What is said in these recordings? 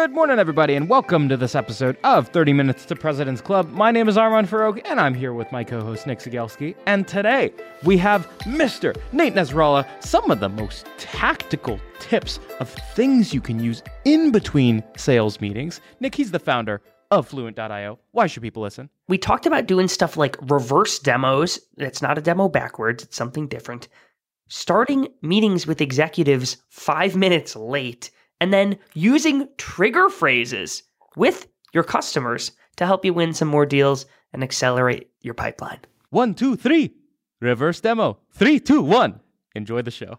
Good morning, everybody, and welcome to this episode of 30 Minutes to President's Club. My name is Armand Farrokh, and I'm here with my co host, Nick Cegelski. And today we have Mr. Nate Nasralla, some of the most tactical tips of things you can use in between sales meetings. Nick, he's the founder of Fluint.io. Why should people listen? We talked about doing stuff like reverse demos. It's not a demo backwards, it's something different. Starting meetings with executives five minutes late and then using trigger phrases with your customers to help you win some more deals and accelerate your pipeline. One, two, three. Reverse demo. Three, two, one. Enjoy the show.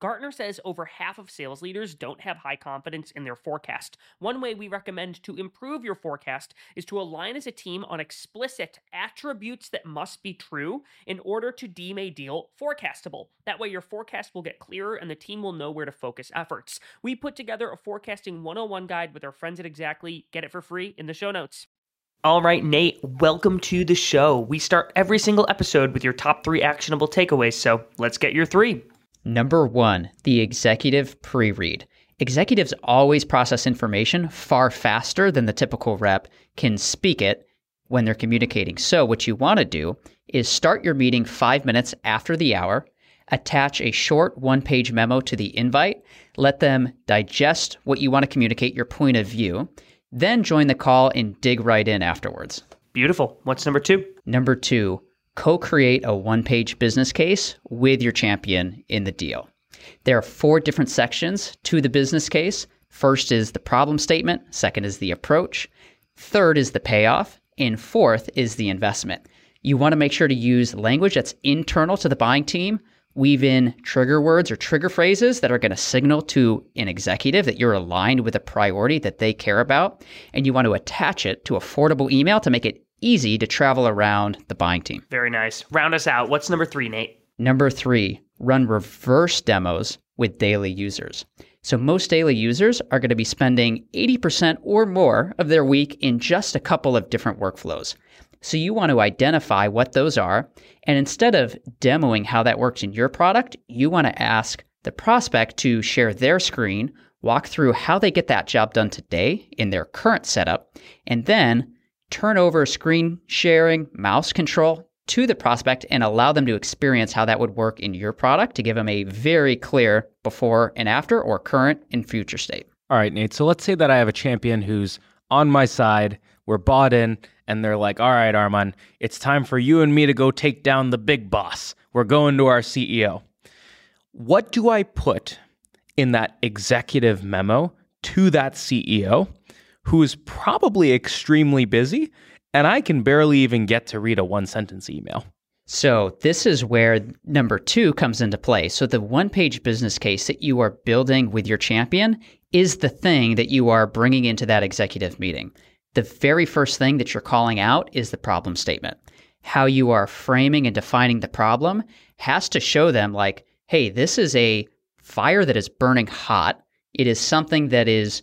Gartner says over half of sales leaders don't have high confidence in their forecast. One way we recommend to improve your forecast is to align as a team on explicit attributes that must be true in order to deem a deal forecastable. That way, your forecast will get clearer and the team will know where to focus efforts. We put together a forecasting 101 guide with our friends at Exactly. Get it for free in the show notes. All right, Nate, welcome to the show. We start every single episode with your top three actionable takeaways, so let's get your three. Number one, the executive pre read. Executives always process information far faster than the typical rep can speak it when they're communicating. So, what you want to do is start your meeting five minutes after the hour, attach a short one page memo to the invite, let them digest what you want to communicate, your point of view, then join the call and dig right in afterwards. Beautiful. What's number two? Number two, co create a one page business case with your champion in the deal. There are four different sections to the business case. First is the problem statement, second is the approach, third is the payoff, and fourth is the investment. You want to make sure to use language that's internal to the buying team. Weave in trigger words or trigger phrases that are going to signal to an executive that you're aligned with a priority that they care about. And you want to attach it to affordable email to make it easy to travel around the buying team. Very nice. Round us out. What's number three, Nate? Number three, run reverse demos with daily users. So, most daily users are going to be spending 80% or more of their week in just a couple of different workflows. So, you want to identify what those are. And instead of demoing how that works in your product, you want to ask the prospect to share their screen, walk through how they get that job done today in their current setup, and then turn over screen sharing, mouse control to the prospect and allow them to experience how that would work in your product to give them a very clear before and after or current and future state. All right, Nate. So let's say that I have a champion who's on my side, we're bought in, and they're like, all right, Armand, it's time for you and me to go take down the big boss. We're going to our CEO. What do I put in that executive memo to that CEO who is probably extremely busy and I can barely even get to read a one sentence email. So, this is where number two comes into play. So, the one page business case that you are building with your champion is the thing that you are bringing into that executive meeting. The very first thing that you're calling out is the problem statement. How you are framing and defining the problem has to show them, like, hey, this is a fire that is burning hot. It is something that is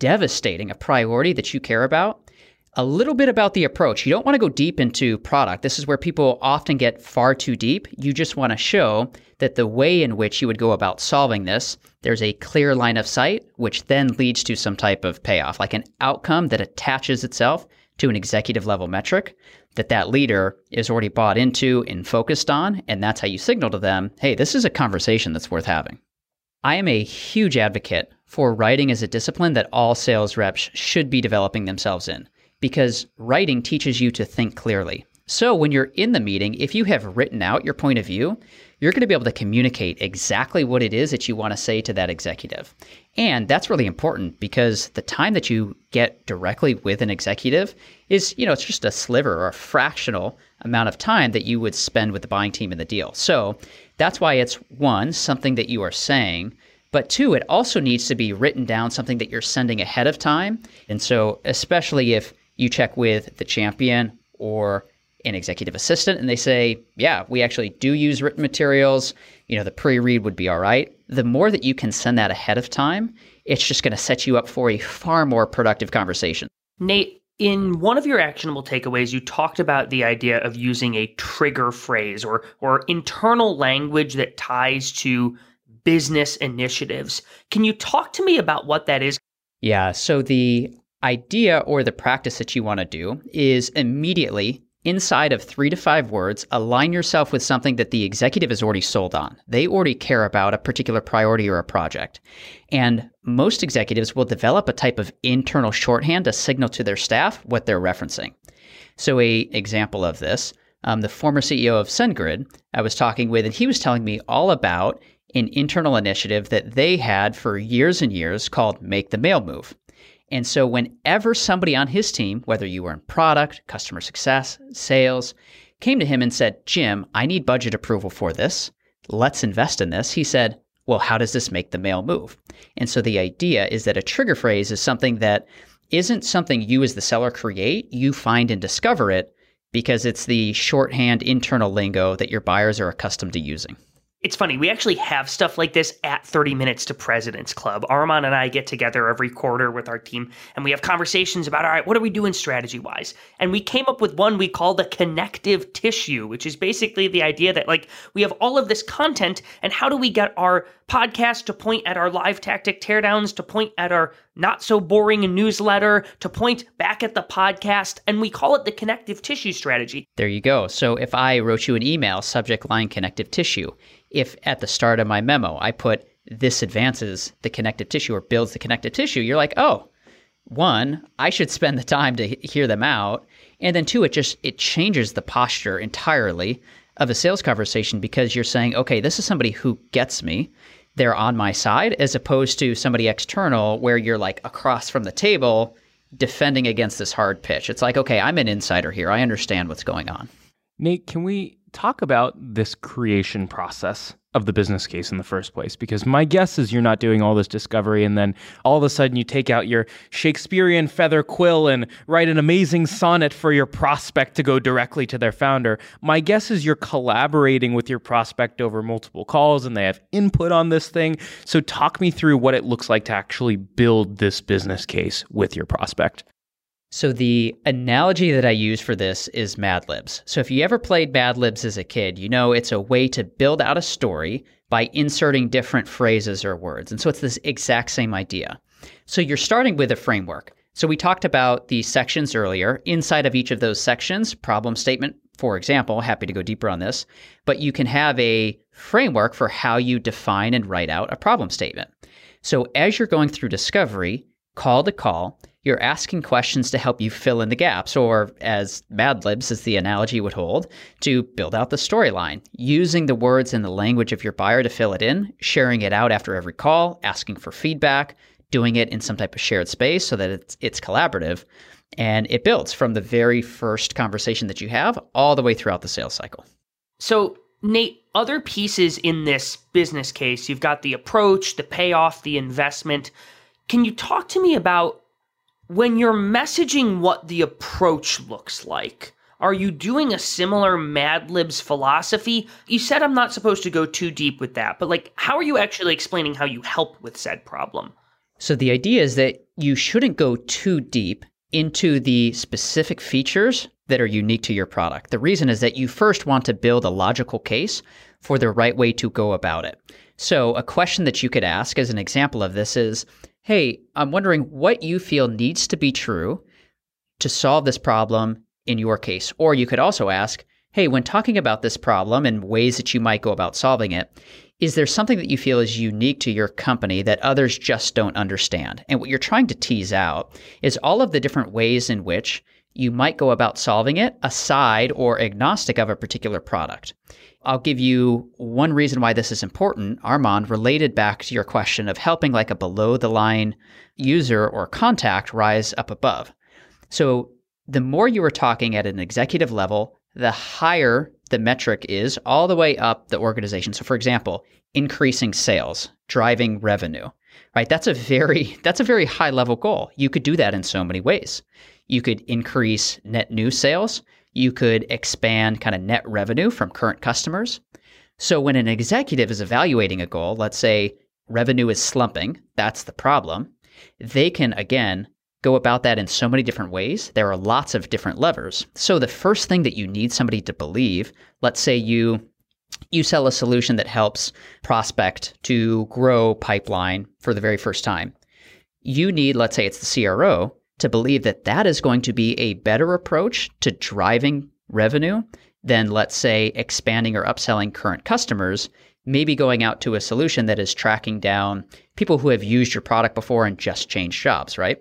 devastating, a priority that you care about a little bit about the approach. You don't want to go deep into product. This is where people often get far too deep. You just want to show that the way in which you would go about solving this, there's a clear line of sight, which then leads to some type of payoff, like an outcome that attaches itself to an executive level metric that that leader is already bought into and focused on. And that's how you signal to them, hey, this is a conversation that's worth having. I am a huge advocate for writing as a discipline that all sales reps should be developing themselves in because writing teaches you to think clearly. So when you're in the meeting, if you have written out your point of view, you're going to be able to communicate exactly what it is that you want to say to that executive. And that's really important because the time that you get directly with an executive is, you know, it's just a sliver or a fractional amount of time that you would spend with the buying team in the deal. So that's why it's one, something that you are saying, but two, it also needs to be written down, something that you're sending ahead of time. And so, especially if you check with the champion or an executive assistant and they say, yeah, we actually do use written materials. You know, the pre read would be all right. The more that you can send that ahead of time, it's just going to set you up for a far more productive conversation. Nate, in one of your actionable takeaways, you talked about the idea of using a trigger phrase or, or internal language that ties to business initiatives. Can you talk to me about what that is? Yeah. So the idea or the practice that you want to do is immediately inside of three to five words, align yourself with something that the executive is already sold on. They already care about a particular priority or a project. And most executives will develop a type of internal shorthand to signal to their staff what they're referencing. So, a example of this, um, the former CEO of SendGrid, I was talking with, and he was telling me all about an internal initiative that they had for years and years called Make the Mail Move. And so, whenever somebody on his team, whether you were in product, customer success, sales, came to him and said, Jim, I need budget approval for this. Let's invest in this. He said, Well, how does this make the mail move? And so, the idea is that a trigger phrase is something that isn't something you as the seller create, you find and discover it because it's the shorthand internal lingo that your buyers are accustomed to using. It's funny, we actually have stuff like this at 30 Minutes to President's Club. Armand and I get together every quarter with our team and we have conversations about, all right, what are we doing strategy wise? And we came up with one we call the connective tissue, which is basically the idea that, like, we have all of this content and how do we get our podcast to point at our live tactic teardowns, to point at our not so boring newsletter, to point back at the podcast? And we call it the connective tissue strategy. There you go. So if I wrote you an email, subject line connective tissue, if at the start of my memo I put this advances the connective tissue or builds the connective tissue, you're like, oh, one, I should spend the time to hear them out, and then two, it just it changes the posture entirely of a sales conversation because you're saying, okay, this is somebody who gets me. They're on my side, as opposed to somebody external where you're like across from the table defending against this hard pitch. It's like, okay, I'm an insider here. I understand what's going on. Nate, can we talk about this creation process of the business case in the first place because my guess is you're not doing all this discovery and then all of a sudden you take out your Shakespearean feather quill and write an amazing sonnet for your prospect to go directly to their founder. My guess is you're collaborating with your prospect over multiple calls and they have input on this thing. So talk me through what it looks like to actually build this business case with your prospect. So the analogy that I use for this is Mad Libs. So if you ever played Mad Libs as a kid, you know it's a way to build out a story by inserting different phrases or words. And so it's this exact same idea. So you're starting with a framework. So we talked about the sections earlier. Inside of each of those sections, problem statement, for example, happy to go deeper on this, but you can have a framework for how you define and write out a problem statement. So as you're going through discovery, call to call, you're asking questions to help you fill in the gaps, or as Mad Libs, as the analogy would hold, to build out the storyline, using the words and the language of your buyer to fill it in, sharing it out after every call, asking for feedback, doing it in some type of shared space so that it's, it's collaborative. And it builds from the very first conversation that you have all the way throughout the sales cycle. So, Nate, other pieces in this business case, you've got the approach, the payoff, the investment. Can you talk to me about when you're messaging what the approach looks like, are you doing a similar Mad Libs philosophy? You said I'm not supposed to go too deep with that, but like, how are you actually explaining how you help with said problem? So the idea is that you shouldn't go too deep into the specific features that are unique to your product. The reason is that you first want to build a logical case for the right way to go about it. So, a question that you could ask as an example of this is hey, I'm wondering what you feel needs to be true to solve this problem in your case. Or you could also ask, hey, when talking about this problem and ways that you might go about solving it, is there something that you feel is unique to your company that others just don't understand? And what you're trying to tease out is all of the different ways in which you might go about solving it aside or agnostic of a particular product. I'll give you one reason why this is important, Armand, related back to your question of helping like a below the line user or contact rise up above. So the more you are talking at an executive level, the higher the metric is all the way up the organization. So for example, increasing sales, driving revenue, right? That's a very that's a very high level goal. You could do that in so many ways. You could increase net new sales you could expand kind of net revenue from current customers. So when an executive is evaluating a goal, let's say revenue is slumping, that's the problem, they can again go about that in so many different ways. There are lots of different levers. So the first thing that you need somebody to believe, let's say you you sell a solution that helps prospect to grow pipeline for the very first time. You need, let's say it's the CRO, to believe that that is going to be a better approach to driving revenue than, let's say, expanding or upselling current customers, maybe going out to a solution that is tracking down people who have used your product before and just changed jobs, right?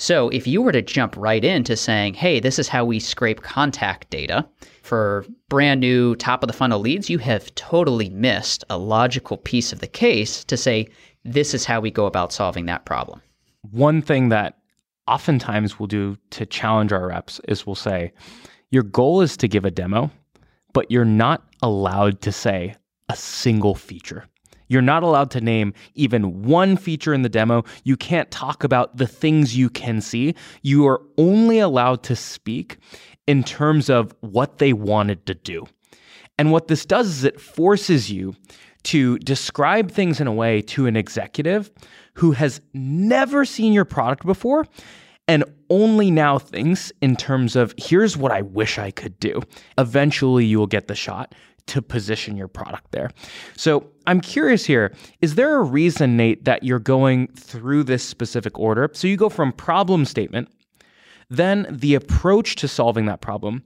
So if you were to jump right into saying, hey, this is how we scrape contact data for brand new top of the funnel leads, you have totally missed a logical piece of the case to say, this is how we go about solving that problem. One thing that oftentimes we'll do to challenge our reps is we'll say, Your goal is to give a demo, but you're not allowed to say a single feature. You're not allowed to name even one feature in the demo. You can't talk about the things you can see. You are only allowed to speak in terms of what they wanted to do. And what this does is it forces you to describe things in a way to an executive who has never seen your product before and only now thinks in terms of here's what I wish I could do. Eventually, you will get the shot to position your product there. So I'm curious here is there a reason, Nate, that you're going through this specific order? So you go from problem statement, then the approach to solving that problem,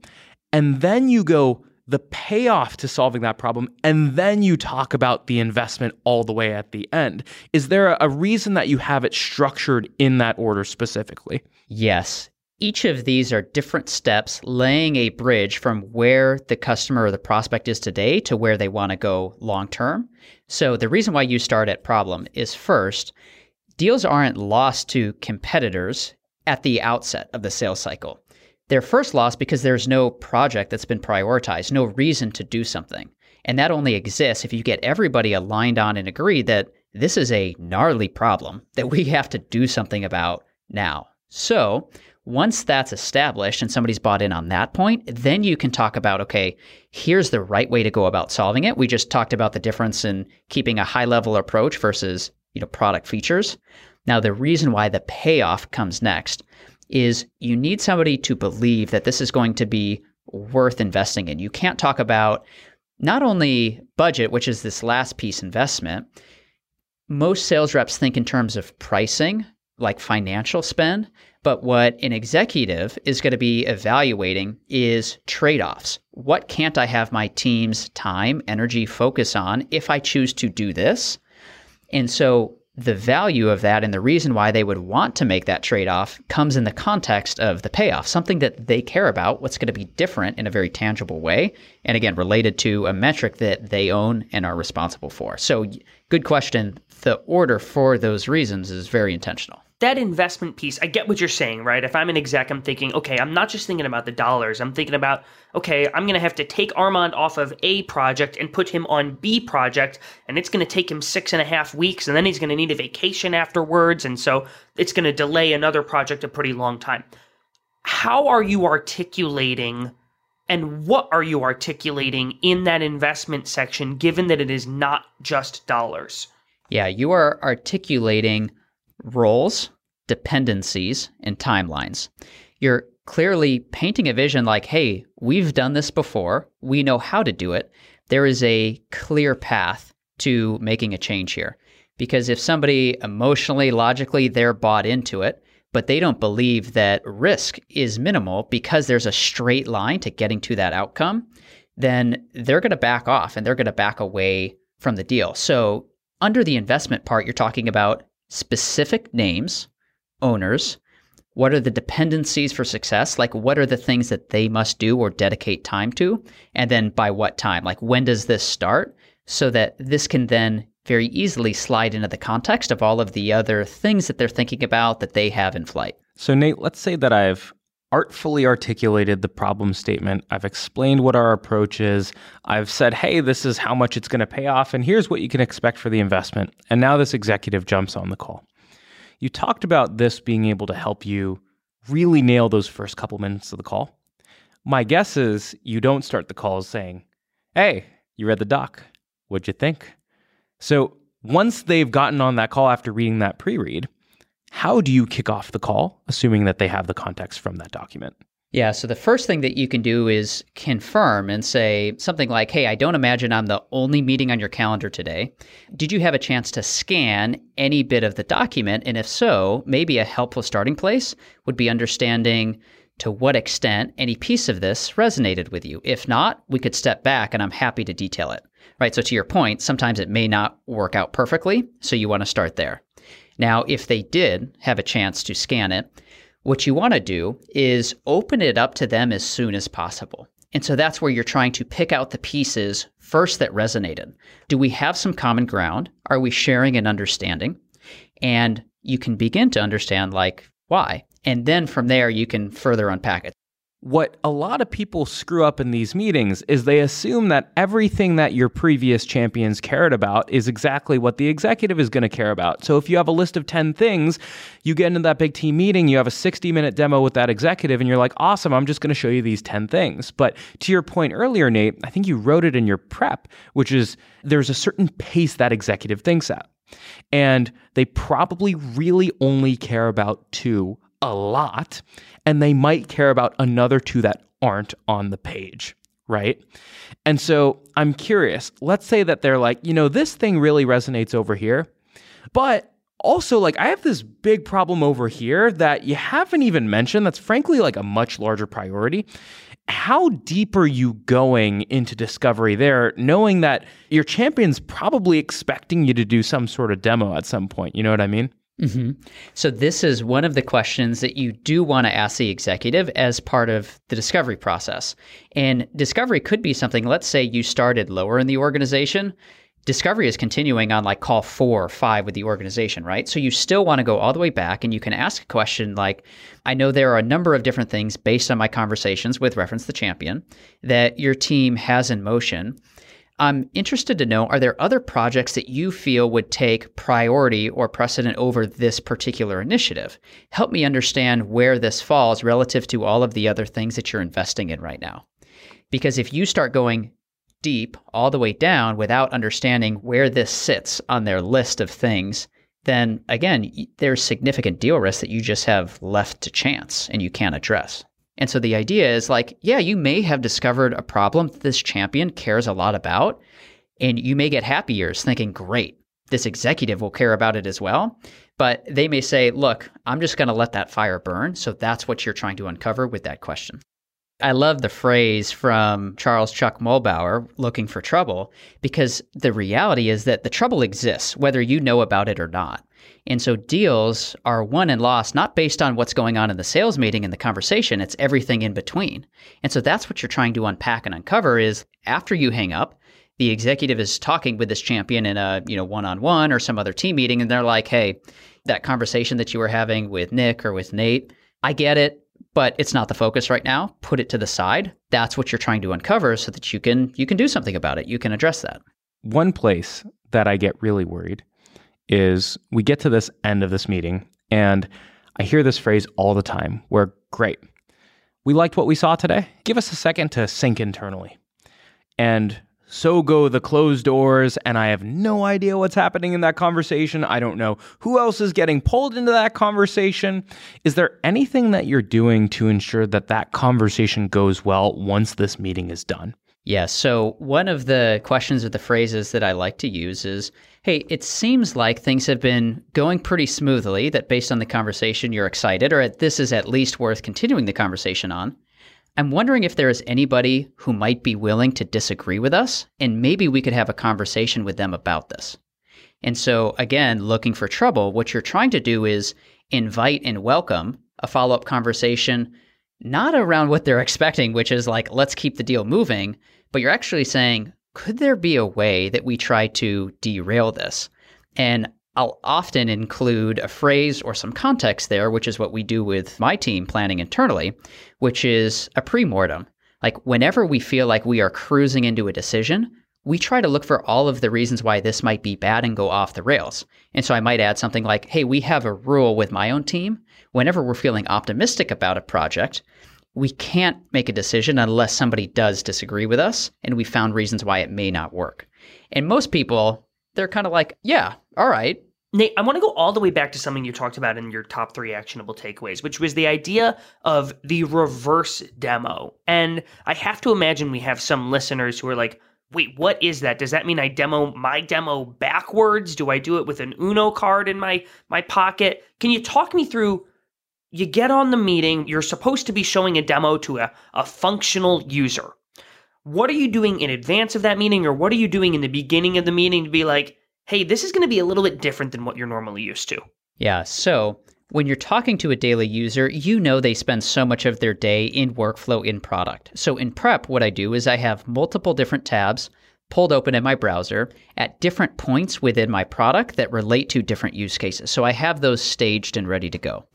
and then you go the payoff to solving that problem, and then you talk about the investment all the way at the end. Is there a reason that you have it structured in that order specifically? Yes. Each of these are different steps laying a bridge from where the customer or the prospect is today to where they want to go long term. So, the reason why you start at problem is first, deals aren't lost to competitors at the outset of the sales cycle They're first loss because there's no project that's been prioritized, no reason to do something. And that only exists if you get everybody aligned on and agree that this is a gnarly problem that we have to do something about now. So, once that's established and somebody's bought in on that point, then you can talk about okay, here's the right way to go about solving it. We just talked about the difference in keeping a high level approach versus, you know, product features. Now, the reason why the payoff comes next is you need somebody to believe that this is going to be worth investing in. You can't talk about not only budget, which is this last piece investment. Most sales reps think in terms of pricing, like financial spend, but what an executive is going to be evaluating is trade offs. What can't I have my team's time, energy focus on if I choose to do this? And so the value of that and the reason why they would want to make that trade off comes in the context of the payoff, something that they care about, what's going to be different in a very tangible way. And again, related to a metric that they own and are responsible for. So, good question. The order for those reasons is very intentional that investment piece, I get what you're saying, right? If I'm an exec, I'm thinking, okay, I'm not just thinking about the dollars. I'm thinking about, okay, I'm going to have to take Armand off of A project and put him on B project, and it's going to take him six and a half weeks, and then he's going to need a vacation afterwards. And so it's going to delay another project a pretty long time. How are you articulating? And what are you articulating in that investment section, given that it is not just dollars? Yeah, you are articulating roles, dependencies, and timelines. You're clearly painting a vision like, hey, we've done this before, we know how to do it. There is a clear path to making a change here. Because if somebody emotionally, logically, they're bought into it, but they don't believe that risk is minimal because there's a straight line to getting to that outcome, then they're going to back off and they're going to back away from the deal. So, under the investment part, you're talking about specific names, owners, what are the dependencies for success? Like, what are the things that they must do or dedicate time to? And then by what time? Like, when does this start? So that this can then very easily slide into the context of all of the other things that they're thinking about that they have in flight. So, Nate, let's say that I've artfully articulated the problem statement. I've explained what our approach is. I've said, hey, this is how much it's going to pay off, and here's what you can expect for the investment. And now this executive jumps on the call. You talked about this being able to help you really nail those first couple minutes of the call. My guess is you don't start the call saying, hey, you read the doc. What'd you think? So once they've gotten on that call after reading that pre read, how do you kick off the call, assuming that they have the context from that document? Yeah, so the first thing that you can do is confirm and say something like, Hey, I don't imagine I'm the only meeting on your calendar today. Did you have a chance to scan any bit of the document? And if so, maybe a helpful starting place would be understanding to what extent any piece of this resonated with you. If not, we could step back and I'm happy to detail it. Right. So, to your point, sometimes it may not work out perfectly. So, you want to start there. Now, if they did have a chance to scan it, what you want to do is open it up to them as soon as possible. And so that's where you're trying to pick out the pieces first that resonated. Do we have some common ground? Are we sharing an understanding? And you can begin to understand, like, why. And then from there, you can further unpack it what a lot of people screw up in these meetings is they assume that everything that your previous champions cared about is exactly what the executive is going to care about. So if you have a list of 10 things, you get into that big team meeting, you have a 60 minute demo with that executive, and you're like, awesome, I'm just going to show you these 10 things. But to your point earlier, Nate, I think you wrote it in your prep, which is there's a certain pace that executive thinks at. And they probably really only care about two a lot, and they might care about another two that aren't on the page, right? And so I'm curious, let's say that they're like, you know, this thing really resonates over here, but also like I have this big problem over here that you haven't even mentioned that's frankly like a much larger priority. How deep are you going into discovery there, knowing that your champion's probably expecting you to do some sort of demo at some point? You know what I mean? Mm-hmm. So, this is one of the questions that you do want to ask the executive as part of the discovery process. And discovery could be something, let's say you started lower in the organization discovery is continuing on like call four or five with the organization, right? So you still want to go all the way back and you can ask a question like, I know there are a number of different things based on my conversations with reference the champion that your team has in motion. I'm interested to know are there other projects that you feel would take priority or precedent over this particular initiative? Help me understand where this falls relative to all of the other things that you're investing in right now. Because if you start going deep all the way down without understanding where this sits on their list of things, then again, there's significant deal risk that you just have left to chance and you can't address. And so the idea is like, yeah, you may have discovered a problem this champion cares a lot about, and you may get happy years thinking, great, this executive will care about it as well. But they may say, look, I'm just going to let that fire burn. So that's what you're trying to uncover with that question. I love the phrase from Charles Chuck Mulbauer, looking for trouble, because the reality is that the trouble exists, whether you know about it or not. And so deals are won and lost not based on what's going on in the sales meeting and the conversation, it's everything in between. And so that's what you're trying to unpack and uncover is after you hang up, the executive is talking with this champion in a, you know, one-on-one or some other team meeting and they're like, "Hey, that conversation that you were having with Nick or with Nate, I get it but it's not the focus right now. Put it to the side. That's what you're trying to uncover so that you can you can do something about it. You can address that. One place that I get really worried is we get to this end of this meeting and I hear this phrase all the time where great. We liked what we saw today. Give us a second to sync internally. And so go the closed doors, and I have no idea what's happening in that conversation. I don't know who else is getting pulled into that conversation. Is there anything that you're doing to ensure that that conversation goes well once this meeting is done? Yeah. So, one of the questions or the phrases that I like to use is Hey, it seems like things have been going pretty smoothly, that based on the conversation, you're excited, or this is at least worth continuing the conversation on. I'm wondering if there is anybody who might be willing to disagree with us, and maybe we could have a conversation with them about this. And so, again, looking for trouble, what you're trying to do is invite and welcome a follow up conversation, not around what they're expecting, which is like, let's keep the deal moving, but you're actually saying, could there be a way that we try to derail this? And I'll often include a phrase or some context there, which is what we do with my team planning internally, which is a pre-mortem. Like whenever we feel like we are cruising into a decision, we try to look for all of the reasons why this might be bad and go off the rails. And so I might add something like, hey, we have a rule with my own team. Whenever we're feeling optimistic about a project, we can't make a decision unless somebody does disagree with us and we found reasons why it may not work. And most people they're kind of like, yeah, all right. Nate, I want to go all the way back to something you talked about in your top three actionable takeaways, which was the idea of the reverse demo. And I have to imagine we have some listeners who are like, wait, what is that? Does that mean I demo my demo backwards? Do I do it with an Uno card in my my pocket? Can you talk me through? You get on the meeting, you're supposed to be showing a demo to a, a functional user what are you doing in advance of that meeting or what are you doing in the beginning of the meeting to be like, hey, this is going to be a little bit different than what you're normally used to? Yeah. So when you're talking to a daily user, you know they spend so much of their day in workflow in product. So in prep, what I do is I have multiple different tabs pulled open in my browser at different points within my product that relate to different use cases. So I have those staged and ready to go.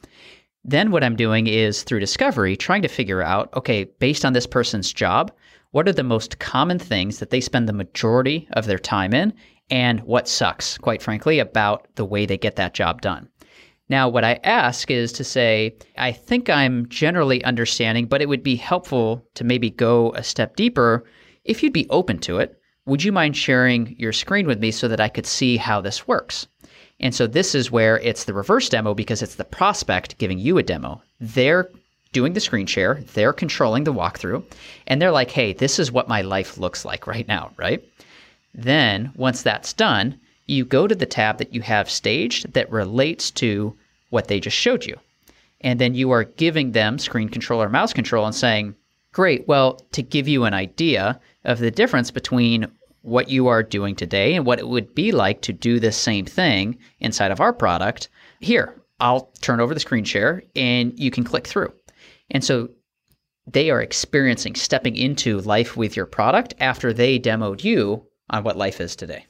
Then what I'm doing is through discovery, trying to figure out okay, based on this person's job, what are the most common things that they spend the majority of their time in, and what sucks, quite frankly, about the way they get that job done. Now, what I ask is to say, I think I'm generally understanding, but it would be helpful to maybe go a step deeper. If you'd be open to it, would you mind sharing your screen with me so that I could see how this works? And so this is where it's the reverse demo because it's the prospect giving you a demo. They're doing the screen share, they're controlling the walkthrough, and they're like, hey, this is what my life looks like right now, right? Then, once that's done, you go to the tab that you have staged that relates to what they just showed you. And then you are giving them screen control or mouse control and saying, great, well, to give you an idea of the difference between what you are doing today and what it would be like to do the same thing inside of our product, here, I'll turn over the screen share and you can click through. And so they are experiencing stepping into life with your product after they demoed you on what life is today.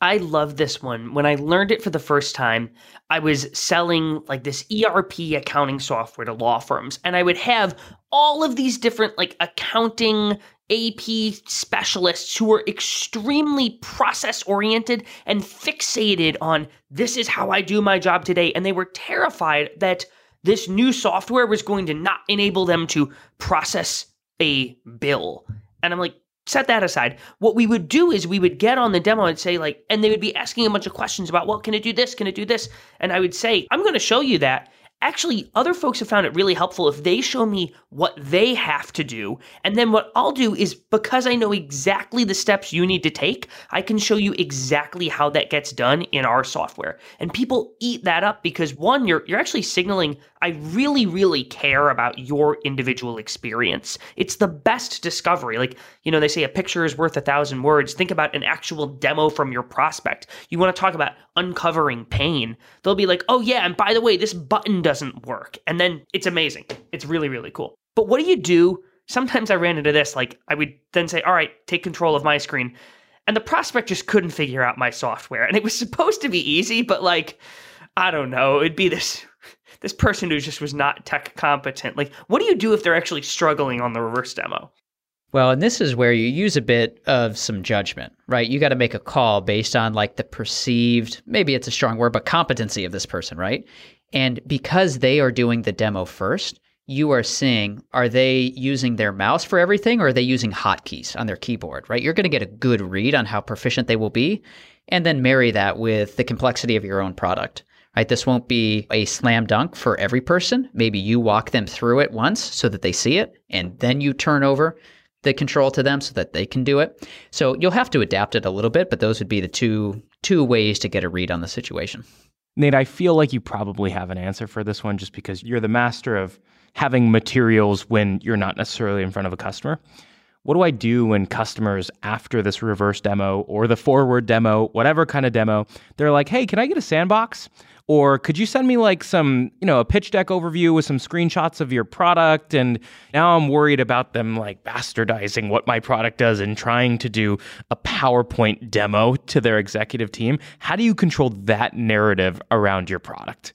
I love this one. When I learned it for the first time, I was selling like this ERP accounting software to law firms, and I would have all of these different like accounting AP specialists who were extremely process oriented and fixated on this is how I do my job today. And they were terrified that this new software was going to not enable them to process a bill. And I'm like, set that aside. What we would do is we would get on the demo and say, like, and they would be asking a bunch of questions about, well, can it do this? Can it do this? And I would say, I'm going to show you that actually other folks have found it really helpful if they show me what they have to do. And then what I'll do is because I know exactly the steps you need to take I can show you exactly how that gets done in our software. And people eat that up because one you're you're actually signaling I really really care about your individual experience. It's the best discovery. Like you know they say a picture is worth a thousand words. Think about an actual demo from your prospect. You want to talk about uncovering pain. They'll be like oh yeah and by the way this button does doesn't work. And then it's amazing. It's really, really cool. But what do you do? Sometimes I ran into this. Like, I would then say, all right, take control of my screen. And the prospect just couldn't figure out my software. And it was supposed to be easy, but like, I don't know. It'd be this this person who just was not tech competent. Like, what do you do if they're actually struggling on the reverse demo? Well, and this is where you use a bit of some judgment, right? You got to make a call based on like the perceived, maybe it's a strong word, but competency of this person, right? And because they are doing the demo first, you are seeing are they using their mouse for everything or are they using hotkeys on their keyboard, right? You're going to get a good read on how proficient they will be and then marry that with the complexity of your own product. Right? This won't be a slam dunk for every person. Maybe you walk them through it once so that they see it and then you turn over the control to them so that they can do it. So you'll have to adapt it a little bit, but those would be the two two ways to get a read on the situation. Nate, I feel like you probably have an answer for this one just because you're the master of having materials when you're not necessarily in front of a customer. What do I do when customers, after this reverse demo or the forward demo, whatever kind of demo, they're like, hey, can I get a sandbox? Or could you send me like some, you know, a pitch deck overview with some screenshots of your product? And now I'm worried about them like bastardizing what my product does and trying to do a PowerPoint demo to their executive team. How do you control that narrative around your product?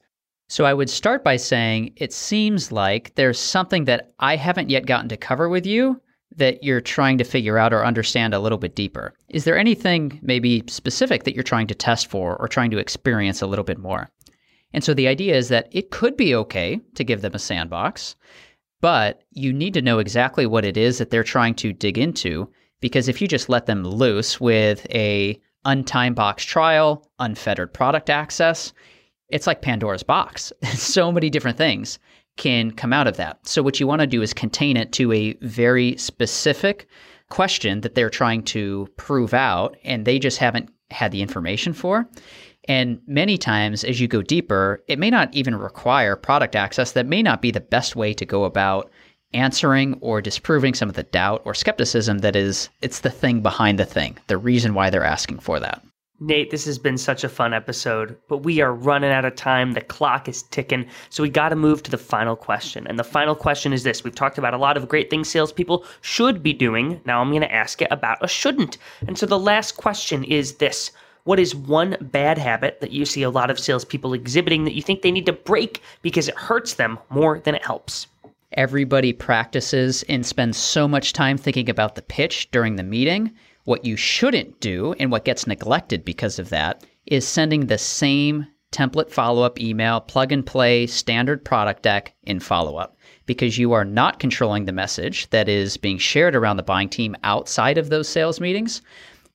So I would start by saying it seems like there's something that I haven't yet gotten to cover with you that you're trying to figure out or understand a little bit deeper. Is there anything maybe specific that you're trying to test for or trying to experience a little bit more? And so the idea is that it could be okay to give them a sandbox, but you need to know exactly what it is that they're trying to dig into because if you just let them loose with a untime box trial, unfettered product access, it's like Pandora's box. so many different things can come out of that. So what you want to do is contain it to a very specific question that they're trying to prove out and they just haven't had the information for. And many times, as you go deeper, it may not even require product access. That may not be the best way to go about answering or disproving some of the doubt or skepticism that is, it's the thing behind the thing, the reason why they're asking for that. Nate, this has been such a fun episode, but we are running out of time. The clock is ticking, so we got to move to the final question. And the final question is this We've talked about a lot of great things salespeople should be doing. Now I'm going to ask it about a shouldn't. And so the last question is this what is one bad habit that you see a lot of salespeople exhibiting that you think they need to break because it hurts them more than it helps? Everybody practices and spends so much time thinking about the pitch during the meeting. What you shouldn't do, and what gets neglected because of that, is sending the same template follow up email, plug and play, standard product deck in follow up because you are not controlling the message that is being shared around the buying team outside of those sales meetings.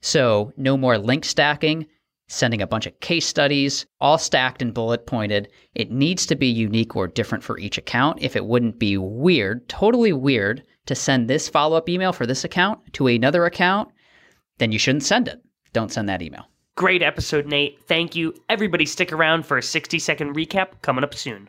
So, no more link stacking, sending a bunch of case studies, all stacked and bullet pointed. It needs to be unique or different for each account. If it wouldn't be weird, totally weird, to send this follow up email for this account to another account, then you shouldn't send it. Don't send that email. Great episode, Nate. Thank you. Everybody, stick around for a 60 second recap coming up soon.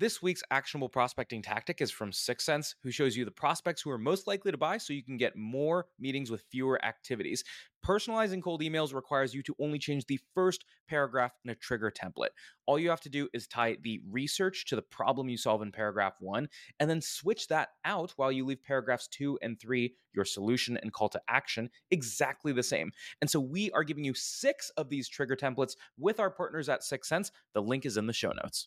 This week's actionable prospecting tactic is from 6sense, who shows you the prospects who are most likely to buy so you can get more meetings with fewer activities. Personalizing cold emails requires you to only change the first paragraph in a trigger template. All you have to do is tie the research to the problem you solve in paragraph one, and then switch that out while you leave paragraphs two and three, your solution and call to action, exactly the same. And so we are giving you six of these trigger templates with our partners at 6sense. The link is in the show notes.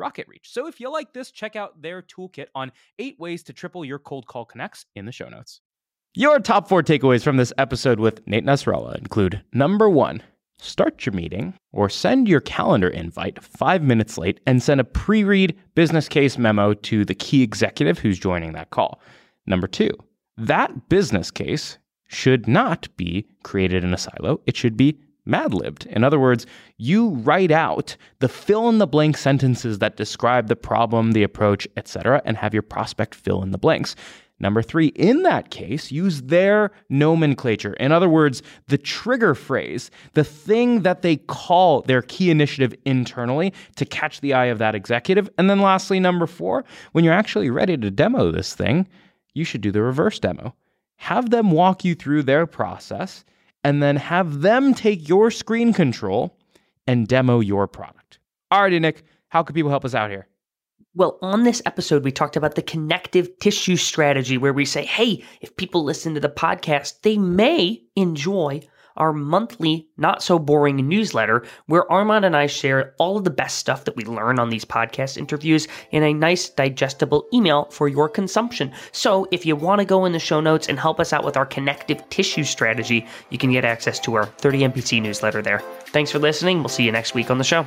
RocketReach. So if you like this, check out their toolkit on eight ways to triple your cold call connects in the show notes. Your top four takeaways from this episode with Nate Nasralla include number one, start your meeting or send your calendar invite five minutes late and send a pre read business case memo to the key executive who's joining that call. Number two, that business case should not be created in a silo. It should be mad libbed. In other words, you write out the fill in the blank sentences that describe the problem, the approach, etc., and have your prospect fill in the blanks. Number three, in that case, use their nomenclature. In other words, the trigger phrase, the thing that they call their key initiative internally to catch the eye of that executive. And then lastly, number four, when you're actually ready to demo this thing, you should do the reverse demo. Have them walk you through their process and then have them take your screen control and demo your product. Alrighty, Nick, how can people help us out here? Well, on this episode, we talked about the connective tissue strategy where we say, hey, if people listen to the podcast, they may enjoy our monthly, not so boring newsletter where Armand and I share all of the best stuff that we learn on these podcast interviews in a nice, digestible email for your consumption. So if you want to go in the show notes and help us out with our connective tissue strategy, you can get access to our 30 MPC newsletter there. Thanks for listening. We'll see you next week on the show.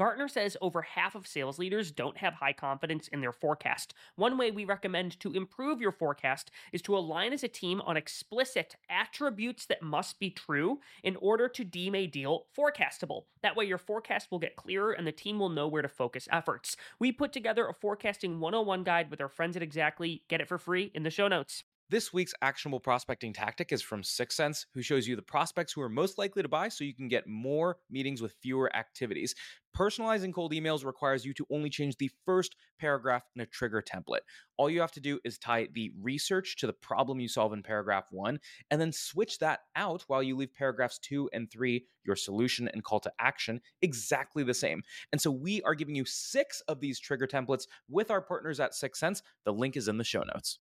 Gartner says over half of sales leaders don't have high confidence in their forecast. One way we recommend to improve your forecast is to align as a team on explicit attributes that must be true in order to deem a deal forecastable. That way, your forecast will get clearer and the team will know where to focus efforts. We put together a forecasting 101 guide with our friends at Xactly. Get it for free in the show notes. This week's actionable prospecting tactic is from 6sense, who shows you the prospects who are most likely to buy so you can get more meetings with fewer activities. Personalizing cold emails requires you to only change the first paragraph in a trigger template. All you have to do is tie the research to the problem you solve in paragraph one, and then switch that out while you leave paragraphs two and three, your solution and call to action, exactly the same. And so we are giving you six of these trigger templates with our partners at 6sense. The link is in the show notes.